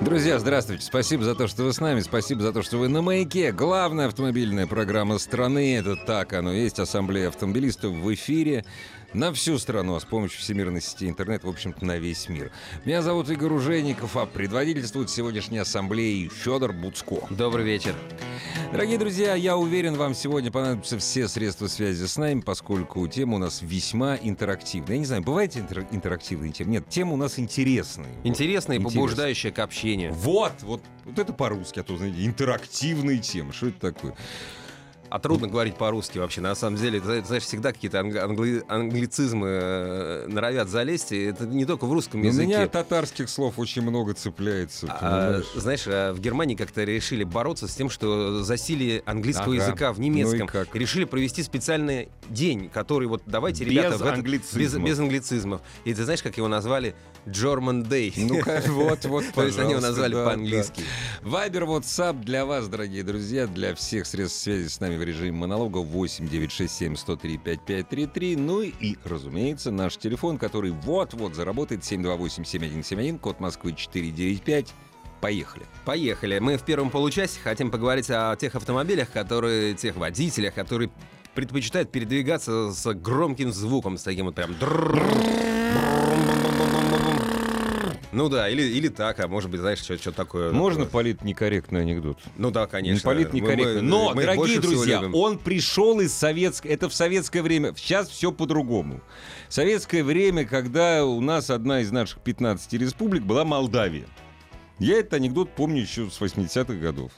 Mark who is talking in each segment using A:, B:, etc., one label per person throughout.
A: Друзья, здравствуйте. Спасибо за то, что вы с нами. Спасибо за то, что вы на «Маяке». Главная автомобильная программа страны. Это так оно есть. Ассамблея автомобилистов в эфире на всю страну, а с помощью всемирной сети интернет, в общем-то, на весь мир. Меня зовут Игорь Ужеников, а предводительствует сегодняшней ассамблеей Федор Буцко.
B: Добрый вечер.
A: Дорогие друзья, я уверен, вам сегодня понадобятся все средства связи с нами, поскольку тема у нас весьма интерактивная. Я не знаю, бывает интер- интерактивные темы? Нет, тема у нас интересная.
B: Интересная и
A: Вот,
B: побуждающая к общению.
A: Вот, вот, вот это по-русски, а то, знаете, интерактивные темы. Что это такое?
B: А трудно говорить по-русски вообще. На самом деле, знаешь, всегда какие-то англи- англи- англицизмы э, норовят залезть. И это не только в русском
A: У
B: языке.
A: меня татарских слов очень много цепляется.
B: А, знаешь, а в Германии как-то решили бороться с тем, что засилие английского
A: Ага.
B: языка в
A: Ну и
B: немецком.
A: как?
B: И решили провести специальный день, который вот давайте,
A: Без
B: ребята, в
A: англицизмов.
B: без, без англицизмов. И ты знаешь, как его назвали? German Day.
A: Ну-ка, вот, вот,
B: То есть они его назвали по-английски.
A: Вайбер, WhatsApp для вас, дорогие друзья, для всех средств связи с нами в режиме монолога 8 967 103 5533. Ну и, разумеется, наш телефон, который вот-вот заработает 728 7171, код Москвы 495. Поехали.
B: Поехали. Мы в первом получасе хотим поговорить о тех автомобилях, которые, тех водителях, которые предпочитают передвигаться с громким звуком, с таким вот прям... Ну да, или, или так, а может быть, знаешь, что такое...
A: Можно политнекорректный анекдот?
B: Ну да, конечно.
A: Не политнекорректно.
B: Мы- мы-
A: Но,
B: мы
A: дорогие друзья, он пришел из советского... Это в советское время. Сейчас все по-другому. Советское время, когда у нас одна из наших 15 республик была Молдавия. Я этот анекдот помню еще с 80-х годов.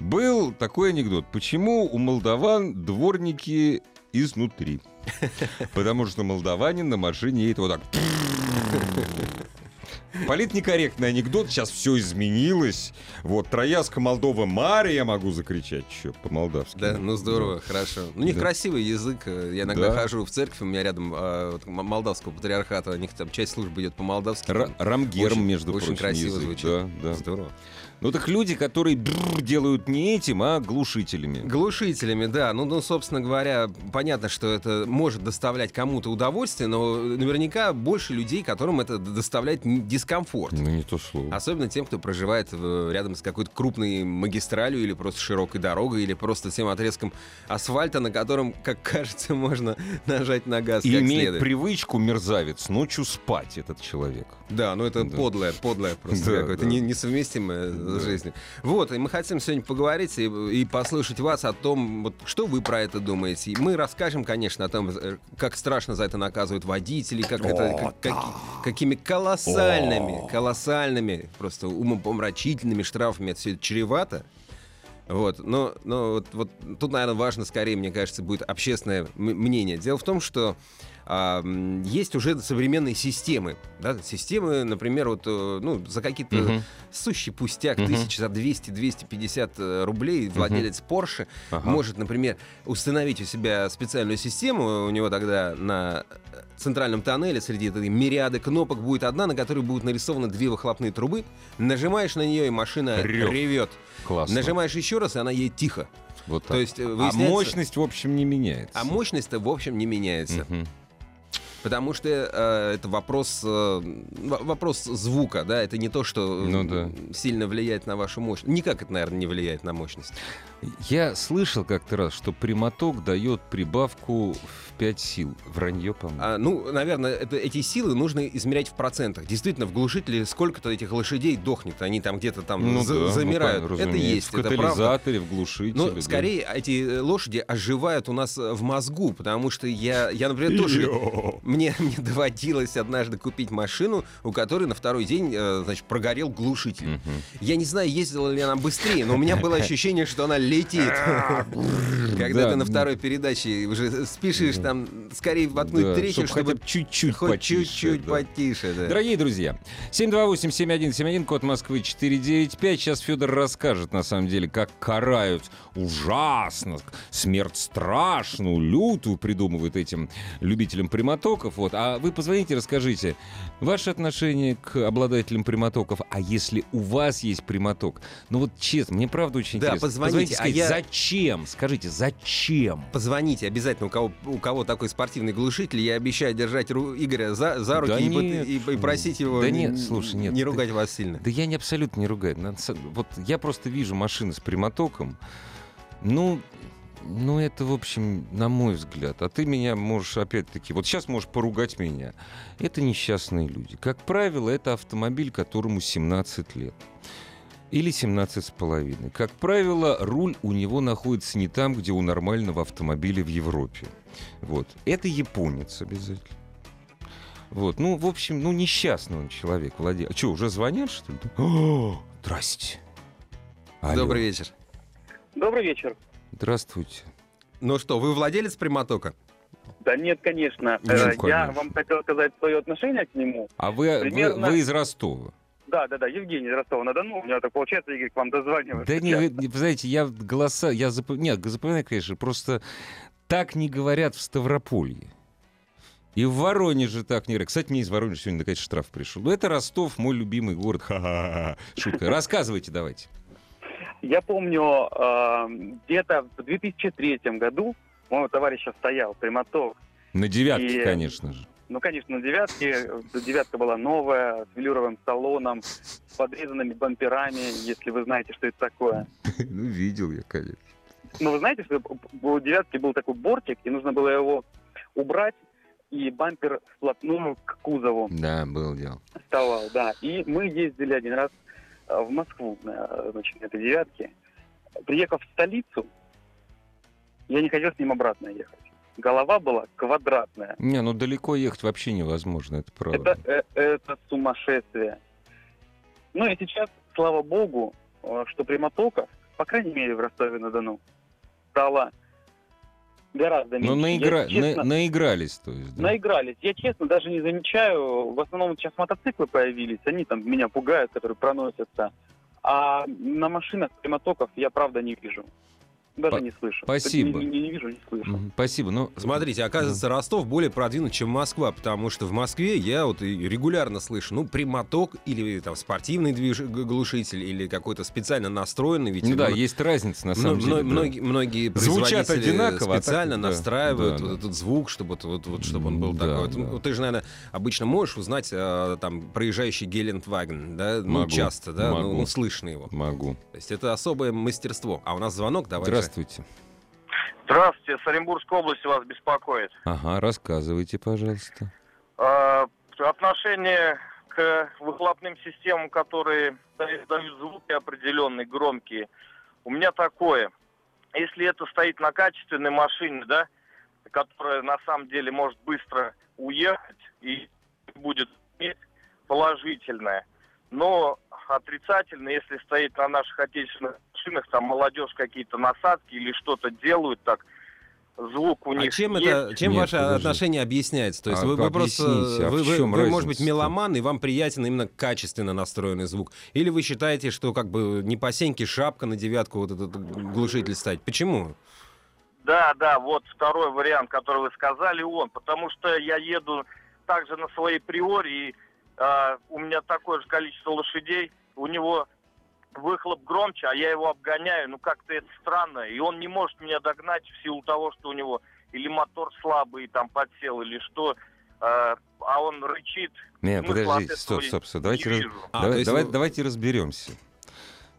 A: Был такой анекдот. Почему у молдаван дворники изнутри? Потому что молдаванин на машине едет вот так. Политнекорректный анекдот, сейчас все изменилось. Вот, Трояска, Молдова, Мария, я могу закричать еще по-молдавски.
B: Да, ну здорово, хорошо. У них
A: Да.
B: красивый язык. э, Я иногда
A: Да.
B: хожу в церковь, у меня рядом а, вот, молдавского патриархата, у них там часть службы идет по-молдавски. Там
A: Рамгерм,
B: очень-
A: между
B: очень
A: прочим,
B: красиво
A: язык.
B: звучит.
A: Да, да.
B: Здорово.
A: Ну так люди, которые делают не этим, а глушителями.
B: Глушителями, да. Ну, ну, собственно говоря, понятно, что это может доставлять кому-то удовольствие, но наверняка больше людей, которым это доставляет дискомфорт.
A: Ну не то слово.
B: Особенно тем, кто проживает в- рядом с какой-то крупной магистралью или просто широкой дорогой, или просто тем отрезком асфальта, на котором, как кажется, можно нажать на газ
A: И имеет
B: следует.
A: привычку мерзавец ночью спать этот человек.
B: Да, ну это
A: Да.
B: подлое, подлое просто
A: Да, да.
B: не- несовместимое
A: Да.
B: с жизнью. Вот, и мы хотим сегодня поговорить и, и послушать вас о том, вот, что вы про это думаете. И мы расскажем, конечно, о том, э, как страшно за это наказывают водители, как это, как- каки- какими колоссальными, колоссальными, просто умопомрачительными штрафами это все чревато. Вот, но, но вот, вот тут, наверное, важно скорее, мне кажется, будет общественное мнение. Дело в том, что есть уже современные системы, да, системы, например, вот, э, ну, за какие-то
A: Мгм.
B: сущий пустяк,
A: Мгм.
B: тысяч за 200-250 э, рублей владелец Porsche
A: Ага.
B: может, например, установить у себя специальную систему, у него тогда на э, центральном тоннеле среди этой мириады кнопок будет одна, на которой будут нарисованы две выхлопные трубы, нажимаешь на нее, и машина
A: Рёв.
B: ревет.
A: Классно.
B: Нажимаешь еще раз, и она едет тихо.
A: Вот
B: То
A: так.
B: есть, э,
A: А
B: выясняется-
A: мощность, в общем, не меняется.
B: А мощность-то, в общем, не меняется.
A: Мгм.
B: Потому что э, это вопрос, э, вопрос звука, да, это не то, что
A: Ну да.
B: сильно влияет на вашу мощность. Никак это, наверное, не влияет на мощность.
A: Я слышал как-то раз, что прямоток дает прибавку в 5 сил. Вранье, по-моему.
B: А, ну, наверное, это- эти силы нужно измерять в процентах. Действительно, в глушителе сколько-то этих лошадей дохнет, они там где-то там
A: Ну
B: за-
A: да, ну,
B: замирают.
A: конечно,
B: это есть,
A: В
B: это правда.
A: катализаторе, в глушителе.
B: Но
A: да.
B: скорее эти э, лошади оживают у нас в мозгу, потому что я, я например, тоже... мне, мне доводилось однажды купить машину, у которой на второй день, э, значит, прогорел глушитель.
A: Мгм.
B: Я не знаю, ездила ли она быстрее, но у меня было ощущение, что она летит. Когда
A: Да.
B: ты на второй передаче уже спешишь там скорее воткнуть
A: Да, хотя
B: чтобы
A: бы чуть-чуть
B: хоть чуть-чуть
A: да.
B: потише. да.
A: Дорогие друзья, 728-7171, код Москвы 495. Сейчас Федор расскажет, на самом деле, как карают ужасно, смерть страшную, лютую придумывают этим любителям прямотоков. Вот. А вы позвоните, расскажите, ваше отношение к обладателям прямотоков, а если у вас есть прямоток? Ну вот честно, мне правда очень
B: Да,
A: интересно.
B: позвоните, а
A: скажите,
B: я-
A: зачем? Скажите, зачем?
B: Позвоните обязательно, у кого, у кого такой спортивный глушитель. Я обещаю держать ру- Игоря за, за руки
A: Да
B: и,
A: нет,
B: и- и просить его
A: да
B: не,
A: нет, слушай, нет,
B: не
A: ты-
B: ругать вас сильно.
A: Да я не абсолютно не ругаю. Вот я просто вижу машины с прямотоком. Ну, ну это, в общем, на мой взгляд. А ты меня можешь, опять-таки, вот сейчас можешь поругать меня. Это несчастные люди. Как правило, это автомобиль, которому 17 лет. Или 17 с половиной. Как правило, руль у него находится не там, где у нормального автомобиля в Европе. Вот. Это японец обязательно. Вот, ну, в общем, ну, несчастный он человек, Владимир. А что, уже звонят, что ли? О, здрасте. Алло.
B: Добрый вечер.
C: Добрый вечер.
A: Здравствуйте.
B: Ну что, вы владелец прямотока?
C: Да нет, конечно.
A: Ну,
C: Э,
A: конечно.
C: Я вам хотел сказать свое отношение к нему.
A: А вы, вы,
C: Примерно-
A: вы из Ростова?
C: Да, да, да, Евгений Ростова-на-Дону. У меня так получается, Игорь, к вам дозваниваюсь.
A: Да не, вы, вы знаете, я голоса, я запом... Нет, запоминаю, конечно, просто так не говорят в Ставрополье. И в Воронеже так не говорят. Кстати, мне из Воронежа сегодня наконец штраф пришел. Ну, это Ростов, мой любимый город. Ха-ха-ха. Шутка. Рассказывайте давайте.
C: Я помню, э, где-то в 2003 году у моего товарища стоял прямоток.
A: На девятке,
C: И-
A: конечно же.
C: Ну, конечно, на девятке. Девятка была новая, с велюровым салоном, с подрезанными бамперами, если вы знаете, что это такое.
A: Ну, видел я, конечно.
C: Но вы знаете, что у девятки был такой бортик, и нужно было его убрать, и бампер вплотную к кузову.
A: Да, был дело.
C: вставал, да. И мы ездили один раз э, в Москву, на, значит, на этой девятке. Приехав в столицу, я не хотел с ним обратно ехать. Голова была квадратная.
A: Не, ну далеко ехать вообще невозможно, это правда.
C: Это, э, это сумасшествие. Ну и сейчас, слава богу, э, что прямотоков, по крайней мере в Ростове-на-Дону, стало гораздо меньше.
A: Ну,
C: Я,
A: наигра...
C: честно,
A: на- наигрались, то есть. да.
C: Наигрались. Я, честно, даже не замечаю. В основном сейчас мотоциклы появились. Они там меня пугают, которые проносятся. А на машинах прямотоков я, правда, не вижу. Даже
A: Па-
C: не слышу.
A: спасибо.
C: Не, не- не вижу, не слышу.
A: Спасибо. Ну,
B: Смотрите, оказывается, Ростов более продвинут, чем Москва, потому что в Москве я вот и регулярно слышу, ну, прямоток или там спортивный движ... глушитель или какой-то специально настроенный, ведь
A: ну да, есть разница на самом деле.
B: мно-
A: да.
B: многие, многие
A: Звучат
B: производители
A: одинаково, а так,
B: специально
A: да,
B: настраивают
A: да,
B: вот
A: да.
B: этот звук, чтобы вот, вот, вот, чтобы он был
A: Да,
B: такой. Вот,
A: да.
B: ну, ты же, наверное, обычно можешь узнать э, там проезжающий Гелендваген, да, ну
A: Могу,
B: часто, да, ну,
A: могу.
B: ну, слышно его.
A: Могу.
B: То есть это особое мастерство. А у нас звонок, давайте.
A: Здравствуйте.
D: Здравствуйте, с Оренбургской области вас беспокоит.
A: Ага, рассказывайте, пожалуйста.
D: Э, Отношение к выхлопным системам, которые дают звуки определенные, громкие, у меня такое. Если это стоит на качественной машине, да, которая на самом деле может быстро уехать и будет иметь положительное, но отрицательно, если стоит на наших отечественных машинах, там молодежь какие-то насадки или что-то делают так, звук у
B: А
D: них
B: чем
D: есть.
B: это, чем
A: Нет,
B: ваше
A: подожди.
B: отношение объясняется? То есть
A: А
B: вы, вы просто,
A: а
B: вы, вы- вы, может быть, меломан, и вам приятен именно качественно настроенный звук? Или вы считаете, что как бы не по сеньке шапка на девятку вот этот глушитель ставить? Почему?
D: Да, да, вот второй вариант, который вы сказали, он. Потому что я еду также на своей приоре, и а, у меня такое же количество лошадей, у него выхлоп громче, а я его обгоняю, ну как-то это странно, и он не может меня догнать в силу того, что у него или мотор слабый там подсел, или что, а, а он рычит.
A: Не,
D: Смысла
A: подождите, стоп, стоп, стоп. Давайте, раз-.
B: А,
A: давай- давай-
B: вы-
A: давайте разберемся.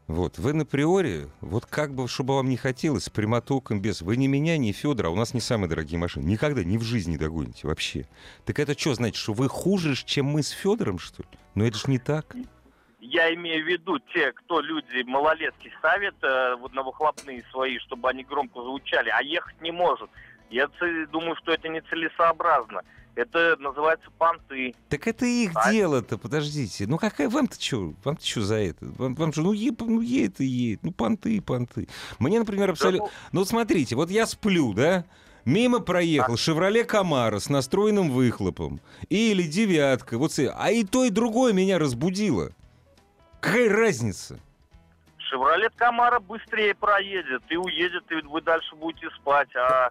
A: Вот, вы на приоре, вот как бы, чтобы вам не хотелось, с прямотоком, без... Вы ни меня, ни Федора, а у нас не самые дорогие машины. Никогда, ни в жизни догоните вообще. Так это что, значит, что вы хуже, чем мы с Федором, что ли? Ну это ж не так.
D: Я имею в виду те, кто люди малолетки ставят э, вот на выхлопные свои, чтобы они громко звучали, а ехать не может. Я думаю, что это нецелесообразно. Это называется понты.
A: Так это их
D: А?
A: дело-то, подождите. Ну какая вам-то что? Вам-то что за это? Вам, вам же, ну, е, ну едет и едет. Ну понты, понты. Мне, например, абсолютно... Ну вот смотрите, вот я сплю, да? Мимо проехал «Шевроле Камара» с настроенным выхлопом. Или «девятка». Вот, а и то, и другое меня разбудило. Какая разница?
D: Шевролет Камара быстрее проедет и уедет, и вы дальше будете спать. А,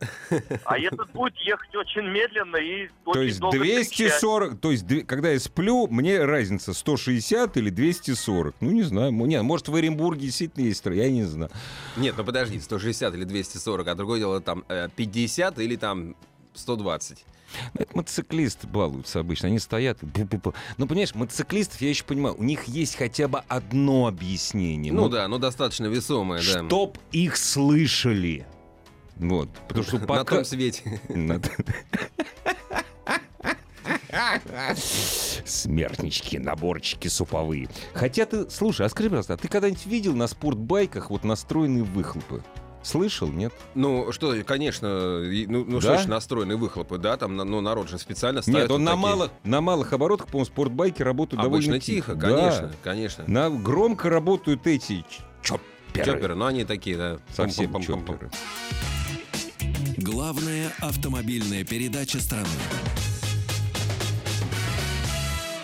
D: а этот будет ехать очень медленно и очень
A: То есть
D: долго кричать.
A: 240, то есть когда я сплю, мне разница 160 или 240. Ну, не знаю. мо- Не, может, в Оренбурге действительно есть, я не знаю.
B: Нет, ну подожди, 160 или 240, а другое дело там э, 50 или там 120.
A: Ну, Это мотоциклисты балуются обычно, они стоят. Ну, понимаешь, мотоциклистов, я еще понимаю, у них есть хотя бы одно объяснение.
B: Ну, да, ну достаточно весомое, да.
A: Чтоб их слышали. Вот, потому что
B: На
A: пока...
B: том свете.
A: На Смертнички, наборчики суповые. Хотя ты, слушай, а скажи, пожалуйста, а ты когда-нибудь видел на спортбайках вот настроенные выхлопы? Слышал, нет?
B: Ну, что, конечно, и- ну, ну
A: Да?
B: что настроенные выхлопы, да, там, ну, народ же специально ставит
A: Нет, он
B: вот
A: на
B: такие.
A: малых, на малых оборотах, по-моему, спортбайки работают
B: Обычно
A: довольно
B: тихо,
A: Да.
B: конечно, конечно.
A: На, громко работают эти чопперы.
B: Чопперы, но они такие, да.
A: Совсем
B: пам-пам-пам-пам.
A: чопперы.
E: Главная автомобильная передача страны.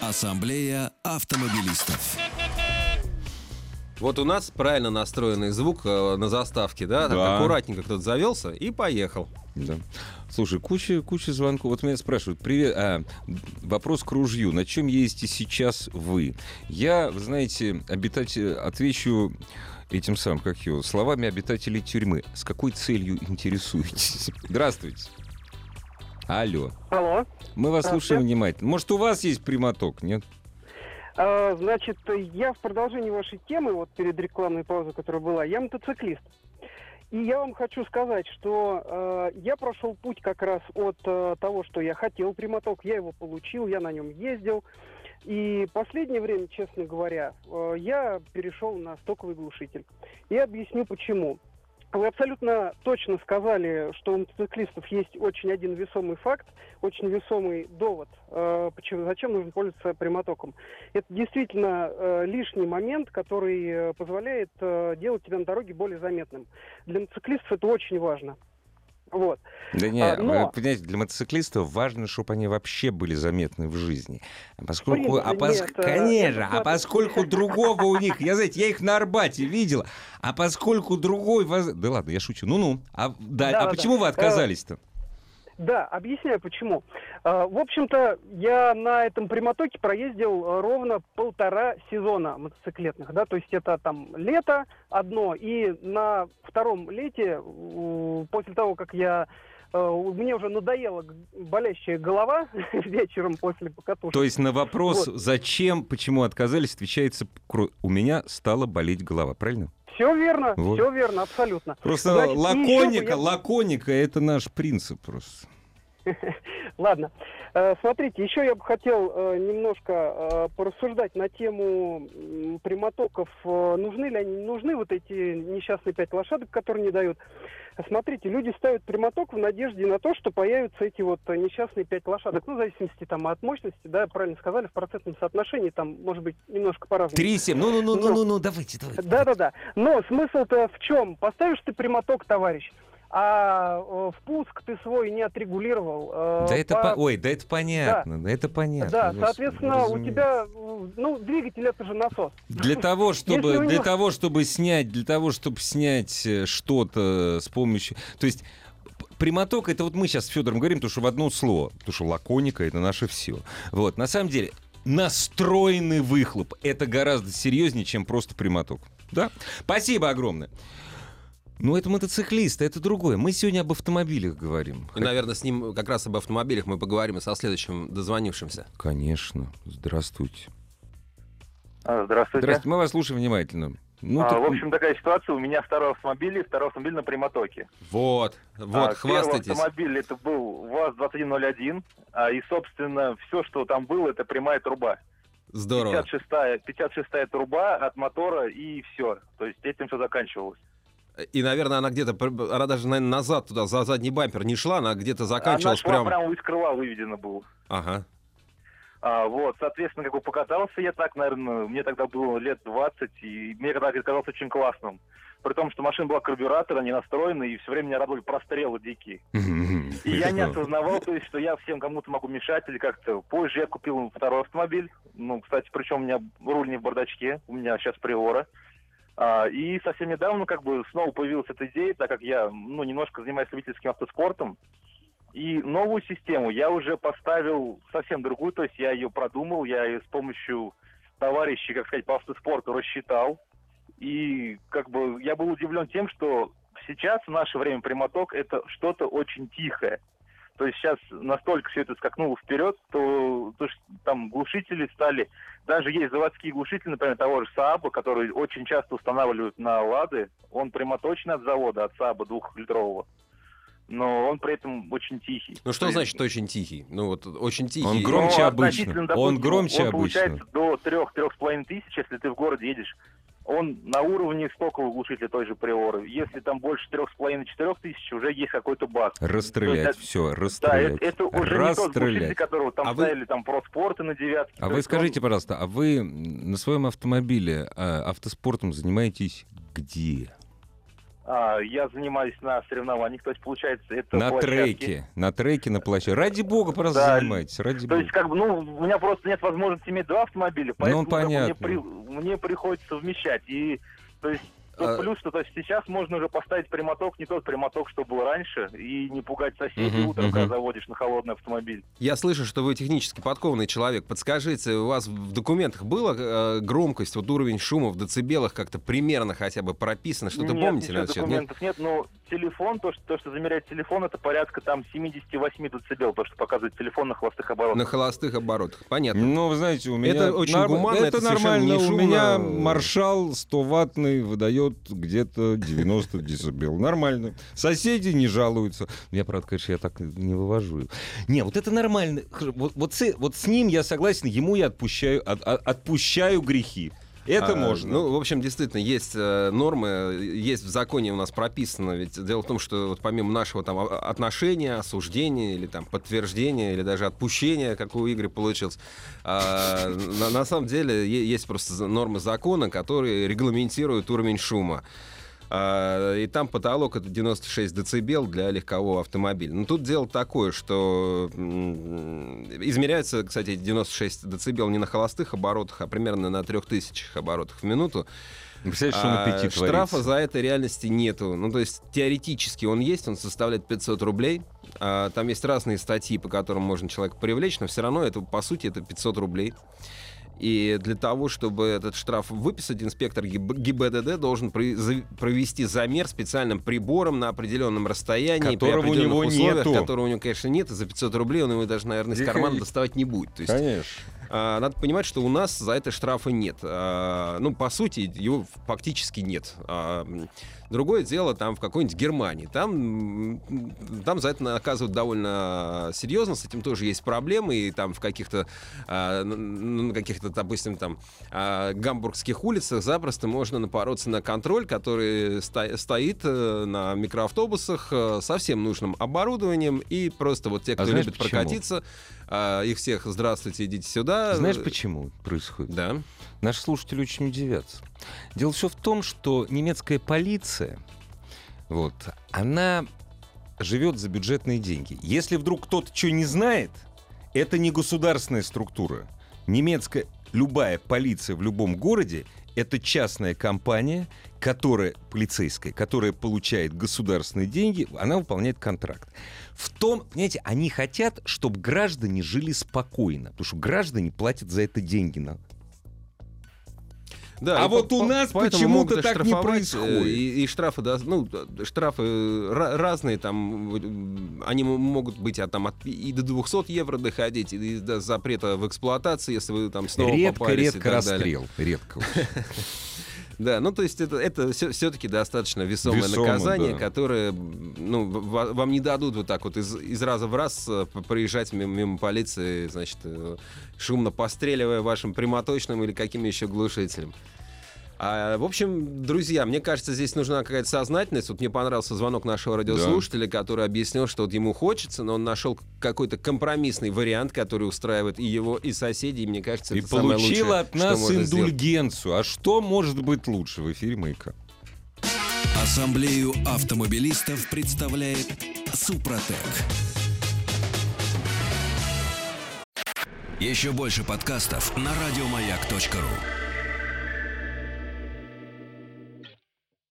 E: Ассамблея автомобилистов.
B: Вот у нас правильно настроенный звук э, на заставке, да? Так
A: Да.
B: аккуратненько кто-то завелся и поехал.
A: Да. Слушай, куча, куча звонков. Вот меня спрашивают, привет, а, вопрос к ружью. На чем ездите сейчас вы? Я, вы знаете, обитатель, отвечу этим самым, как его, словами обитателей тюрьмы. С какой целью интересуетесь? Здравствуйте. Алло.
F: Алло.
A: Мы вас слушаем внимательно. Может, у вас есть прямоток, нет?
F: А, значит, я в продолжении вашей темы, вот перед рекламной паузой, которая была, я мотоциклист. И я вам хочу сказать, что э, я прошел путь как раз от э, того, что я хотел прямоток, я его получил, я на нем ездил. И последнее время, честно говоря, э, я перешел на стоковый глушитель. И объясню почему. Вы абсолютно точно сказали, что у мотоциклистов есть очень один весомый факт, очень весомый довод, э, почему, зачем нужно пользоваться прямотоком. Это действительно э, лишний момент, который э, позволяет делать тебя на дороге более заметным. Для мотоциклистов это очень важно. Вот.
A: Да не,
F: А, но-
A: вы понимаете, для мотоциклистов важно, чтобы они вообще были заметны в жизни. А Поскольку, а
F: принципе,
A: пос-
F: нет, э,
A: конечно, а поскольку другого у них, я знаете, я их на Арбате видел, а поскольку другой, да ладно, я шучу, ну-ну, а, да,
F: Да,
A: а
F: да,
A: почему вы
F: да.
A: отказались-то?
F: Да, объясняю почему. Э, В общем-то, я на этом прямотоке проездил э, ровно полтора сезона мотоциклетных, да, то есть это там лето одно, и на втором лете, после того, как я э, мне уже надоела болящая голова вечером после покатушки.
A: То есть на вопрос,
F: Вот.
A: зачем, почему отказались, отвечается, у меня стала болеть голова, правильно?
F: Все верно,
A: Вот.
F: все верно, абсолютно.
A: Просто
F: Значит,
A: лаконика,
F: я-
A: лаконика, это наш принцип просто.
F: Ладно. Э, Смотрите, еще я бы хотел э, немножко э, порассуждать на тему прямотоков. Нужны ли они, нужны вот эти несчастные пять лошадок, которые не дают. Смотрите, люди ставят прямоток в надежде на то, что появятся эти вот несчастные пять лошадок. Ну, в зависимости там от мощности, да, правильно сказали, в процентном соотношении там может быть немножко по-разному.
A: 3,7, ну-ну-ну-ну-ну, давайте, давайте.
F: Да-да-да. Но смысл-то в чем? Поставишь ты прямоток, товарищ, а э, впуск ты свой не отрегулировал. э,
A: Да это,
F: по-
A: по- ой, да это понятно, да это понятно.
F: Да,
A: господи,
F: соответственно, у
A: разумеется.
F: тебя, э, ну, двигатель это же насос.
A: Для того, чтобы,
F: Если у
A: для
F: него-
A: того, чтобы снять, для того, чтобы снять что-то с помощью, то есть прямоток это вот мы сейчас с Федором говорим, потому что в одно слово, потому что лаконика это наше все. Вот, на самом деле настроенный выхлоп это гораздо серьезнее, чем просто прямоток. Да? Спасибо огромное. Ну, это мотоциклисты, это другое. Мы сегодня об автомобилях говорим.
B: И, наверное, с ним как раз об автомобилях мы поговорим и со следующим дозвонившимся.
A: Конечно. Здравствуйте.
G: А, Здравствуйте.
A: Здравствуйте, мы вас слушаем внимательно. Ну,
G: А,
A: так-
G: в общем, такая ситуация. У меня второй автомобиль, и второй автомобиль на прямотоке.
B: Вот, вот,
G: А,
B: хвастайтесь.
G: Первый автомобиль это был ВАЗ-2101, а, и, собственно, все, что там было, это прямая труба.
B: Здорово.
G: 56-я, 56-я труба от мотора, и все. То есть этим все заканчивалось.
B: И, наверное, она где-то, она даже, наверное, назад туда, за задний бампер не шла, она где-то
G: Она
B: заканчивалась
G: шла
B: прям...
G: прямо из крыла выведена было.
B: Ага.
G: А, вот, соответственно, как бы покатался я так, наверное, мне тогда было лет 20, и мне тогда это казалось очень классным. При том, что машина была карбюратора, не настроена, и все время меня радовали прострелы дикие. И я не осознавал, то есть, что я всем кому-то могу мешать или как-то. Позже я купил второй автомобиль. Ну, кстати, причем у меня руль не в бардачке, у меня сейчас приора. А, и совсем недавно как бы снова появилась эта идея, так как я ну, немножко занимаюсь любительским автоспортом. И новую систему я уже поставил совсем другую, то есть я ее продумал, я ее с помощью товарищей, как сказать, по автоспорту рассчитал. И как бы я был удивлен тем, что сейчас в наше время прямоток это что-то очень тихое. То есть сейчас настолько все это скакнуло вперед, то, то что там глушители стали, даже есть заводские глушители, например, того же Сааба, которые очень часто устанавливают на Лады, он прямоточный от завода, от Сааба двухлитрового, но он при этом очень тихий.
B: Ну, что значит очень тихий? Ну, вот очень тихий.
A: Он
G: Ну,
A: громче
G: относительно,
A: обычно.
G: допустим,
A: Он громче
G: он
A: обычно.
G: получается до трех-трех с половиной тысяч, если ты в городе едешь. Он на уровне стокового глушителя той же Приоры. Если там больше трех с половиной-четырех тысяч, уже есть какой-то баг.
A: Расстрелять,
G: есть
A: все,
G: Да,
A: расстрелять.
G: это, это уже не тот глушитель,
A: Расстрелять.
G: которого там
B: А вы-
G: ставили там проспорты на девятке.
A: А вы
G: есть он-
A: скажите, пожалуйста, а вы на своем автомобиле а, автоспортом занимаетесь где?
G: А, я занимаюсь на соревнованиях, то есть получается это
A: на
G: площадки.
A: треке. На треке, на площадке. Ради бога, просто
G: Да.
A: занимайтесь. Ради
G: То
A: бога.
G: есть, как бы, ну, у меня просто нет возможности иметь два автомобиля, поэтому как бы, мне,
A: понятно.
G: при- мне приходится совмещать. И, то есть, тут
B: А-
G: плюс, что то есть сейчас можно уже поставить прямоток, не тот прямоток, что был раньше, и не пугать соседей
A: Мгм,
G: утром, когда
A: мгм.
G: заводишь на холодный автомобиль.
B: Я слышу, что вы технически подкованный человек. Подскажите, у вас в документах была э, громкость, вот уровень шума в децибелах как-то примерно хотя бы прописано? Что-то
G: нет,
B: помните
G: ничего
B: на этот счет? Нет?
G: документов нет, но телефон, то что, то, что замеряет телефон, это порядка там 78 децибел, то, что показывает телефон на холостых оборотах.
B: На холостых оборотах. Понятно.
A: Ну, вы знаете, у меня...
B: Это очень
A: норм-
B: гуманно,
A: Это,
B: это совершенно
A: нормально.
B: не
A: У
B: шумно.
A: меня маршал 100-ваттный выдает где-то 90 децибел. Нормально. Соседи не жалуются. Я, правда, конечно, я так не вывожу. Не, вот это нормально. Вот, вот, с, вот с ним я согласен, ему я отпущаю, от- от- отпущаю грехи. Это
B: А,
A: можно.
B: Ну, в общем, действительно, есть э, нормы, есть в законе у нас прописано. Ведь дело в том, что вот помимо нашего там отношения, осуждения или там подтверждения, или даже отпущения, как у Игоря получилось, а, на, на самом деле есть просто нормы закона, которые регламентируют уровень шума. А, И там потолок это 96 децибел для легкового автомобиля. Но тут дело такое, что измеряется, кстати, 96 децибел не на холостых оборотах, а примерно на 3000 оборотах в минуту.
A: Представляете, что на
B: А,
A: пяти
B: штрафа
A: творится?
B: за это реальности нету. Ну, то есть теоретически он есть, он составляет 500 рублей. А, там есть разные статьи, по которым можно человека привлечь, но все равно это, по сути, это 500 рублей. И для того, чтобы этот штраф выписать, инспектор ГИБ- ГИБДД должен провести замер специальным прибором на определенном расстоянии,
A: Которого у
B: при определенных
A: него
B: условиях,
A: нету.
B: которого у него, конечно, нет, и за 500 рублей он его даже, наверное, из кармана доставать не будет. То есть
A: Конечно.
B: а, надо понимать, что у нас за это штрафа нет. А, ну, по сути, его фактически нет. А, другое дело там в какой-нибудь Германии. Там, там за это наказывают довольно серьезно. С этим тоже есть проблемы. И там в каких-то, а, н- на каких-то, допустим, там а, гамбургских улицах запросто можно напороться на контроль, который ста- стоит э, на микроавтобусах э, со всем нужным оборудованием. И просто вот те,
A: А
B: кто
A: знаешь
B: любит
A: почему?
B: прокатиться, а, их всех здравствуйте, идите сюда.
A: Знаешь, почему происходит?
B: Да.
A: Наши слушатели очень удивятся. Дело все в том, что немецкая полиция, вот, она живет за бюджетные деньги. Если вдруг кто-то что не знает, это не государственная структура. Немецкая, любая полиция в любом городе это частная компания, которая полицейская, которая получает государственные деньги, она выполняет контракт. В том, понимаете, они хотят, чтобы граждане жили спокойно, потому что граждане платят за это деньги.
B: Да,
A: А вот
B: по-
A: у нас почему-то так не
B: оштрафовать,
A: происходит.
B: э, И, и штрафы, да, ну, э, штрафы ра- разные, там, э, они могут быть от, там, от и до 200 евро доходить, и до запрета в эксплуатации, если вы там снова
A: редко,
B: попались и
A: редко
B: так далее.
A: расстрел. Редко.
B: Да, ну то есть это, это все-таки достаточно весомое
A: Весомо,
B: наказание,
A: да.
B: которое ну, ва- вам не дадут вот так вот из, из раза в раз э, проезжать мимо, мимо полиции, значит, э, шумно постреливая вашим прямоточным или каким еще глушителем. А, в общем, друзья, мне кажется, здесь нужна какая-то сознательность. Вот мне понравился звонок нашего радиослушателя, который объяснил, что вот ему хочется, но он нашел какой-то компромиссный вариант, который устраивает и его, и соседей. И мне кажется,
A: И
B: это самое
A: получил
B: лучшее,
A: от
B: что
A: нас
B: можно сделать.
A: индульгенцию. А что может быть лучше в эфире «Маяка»?
E: Ассамблею автомобилистов представляет Супротек. Еще больше подкастов на радиомаяк.ру.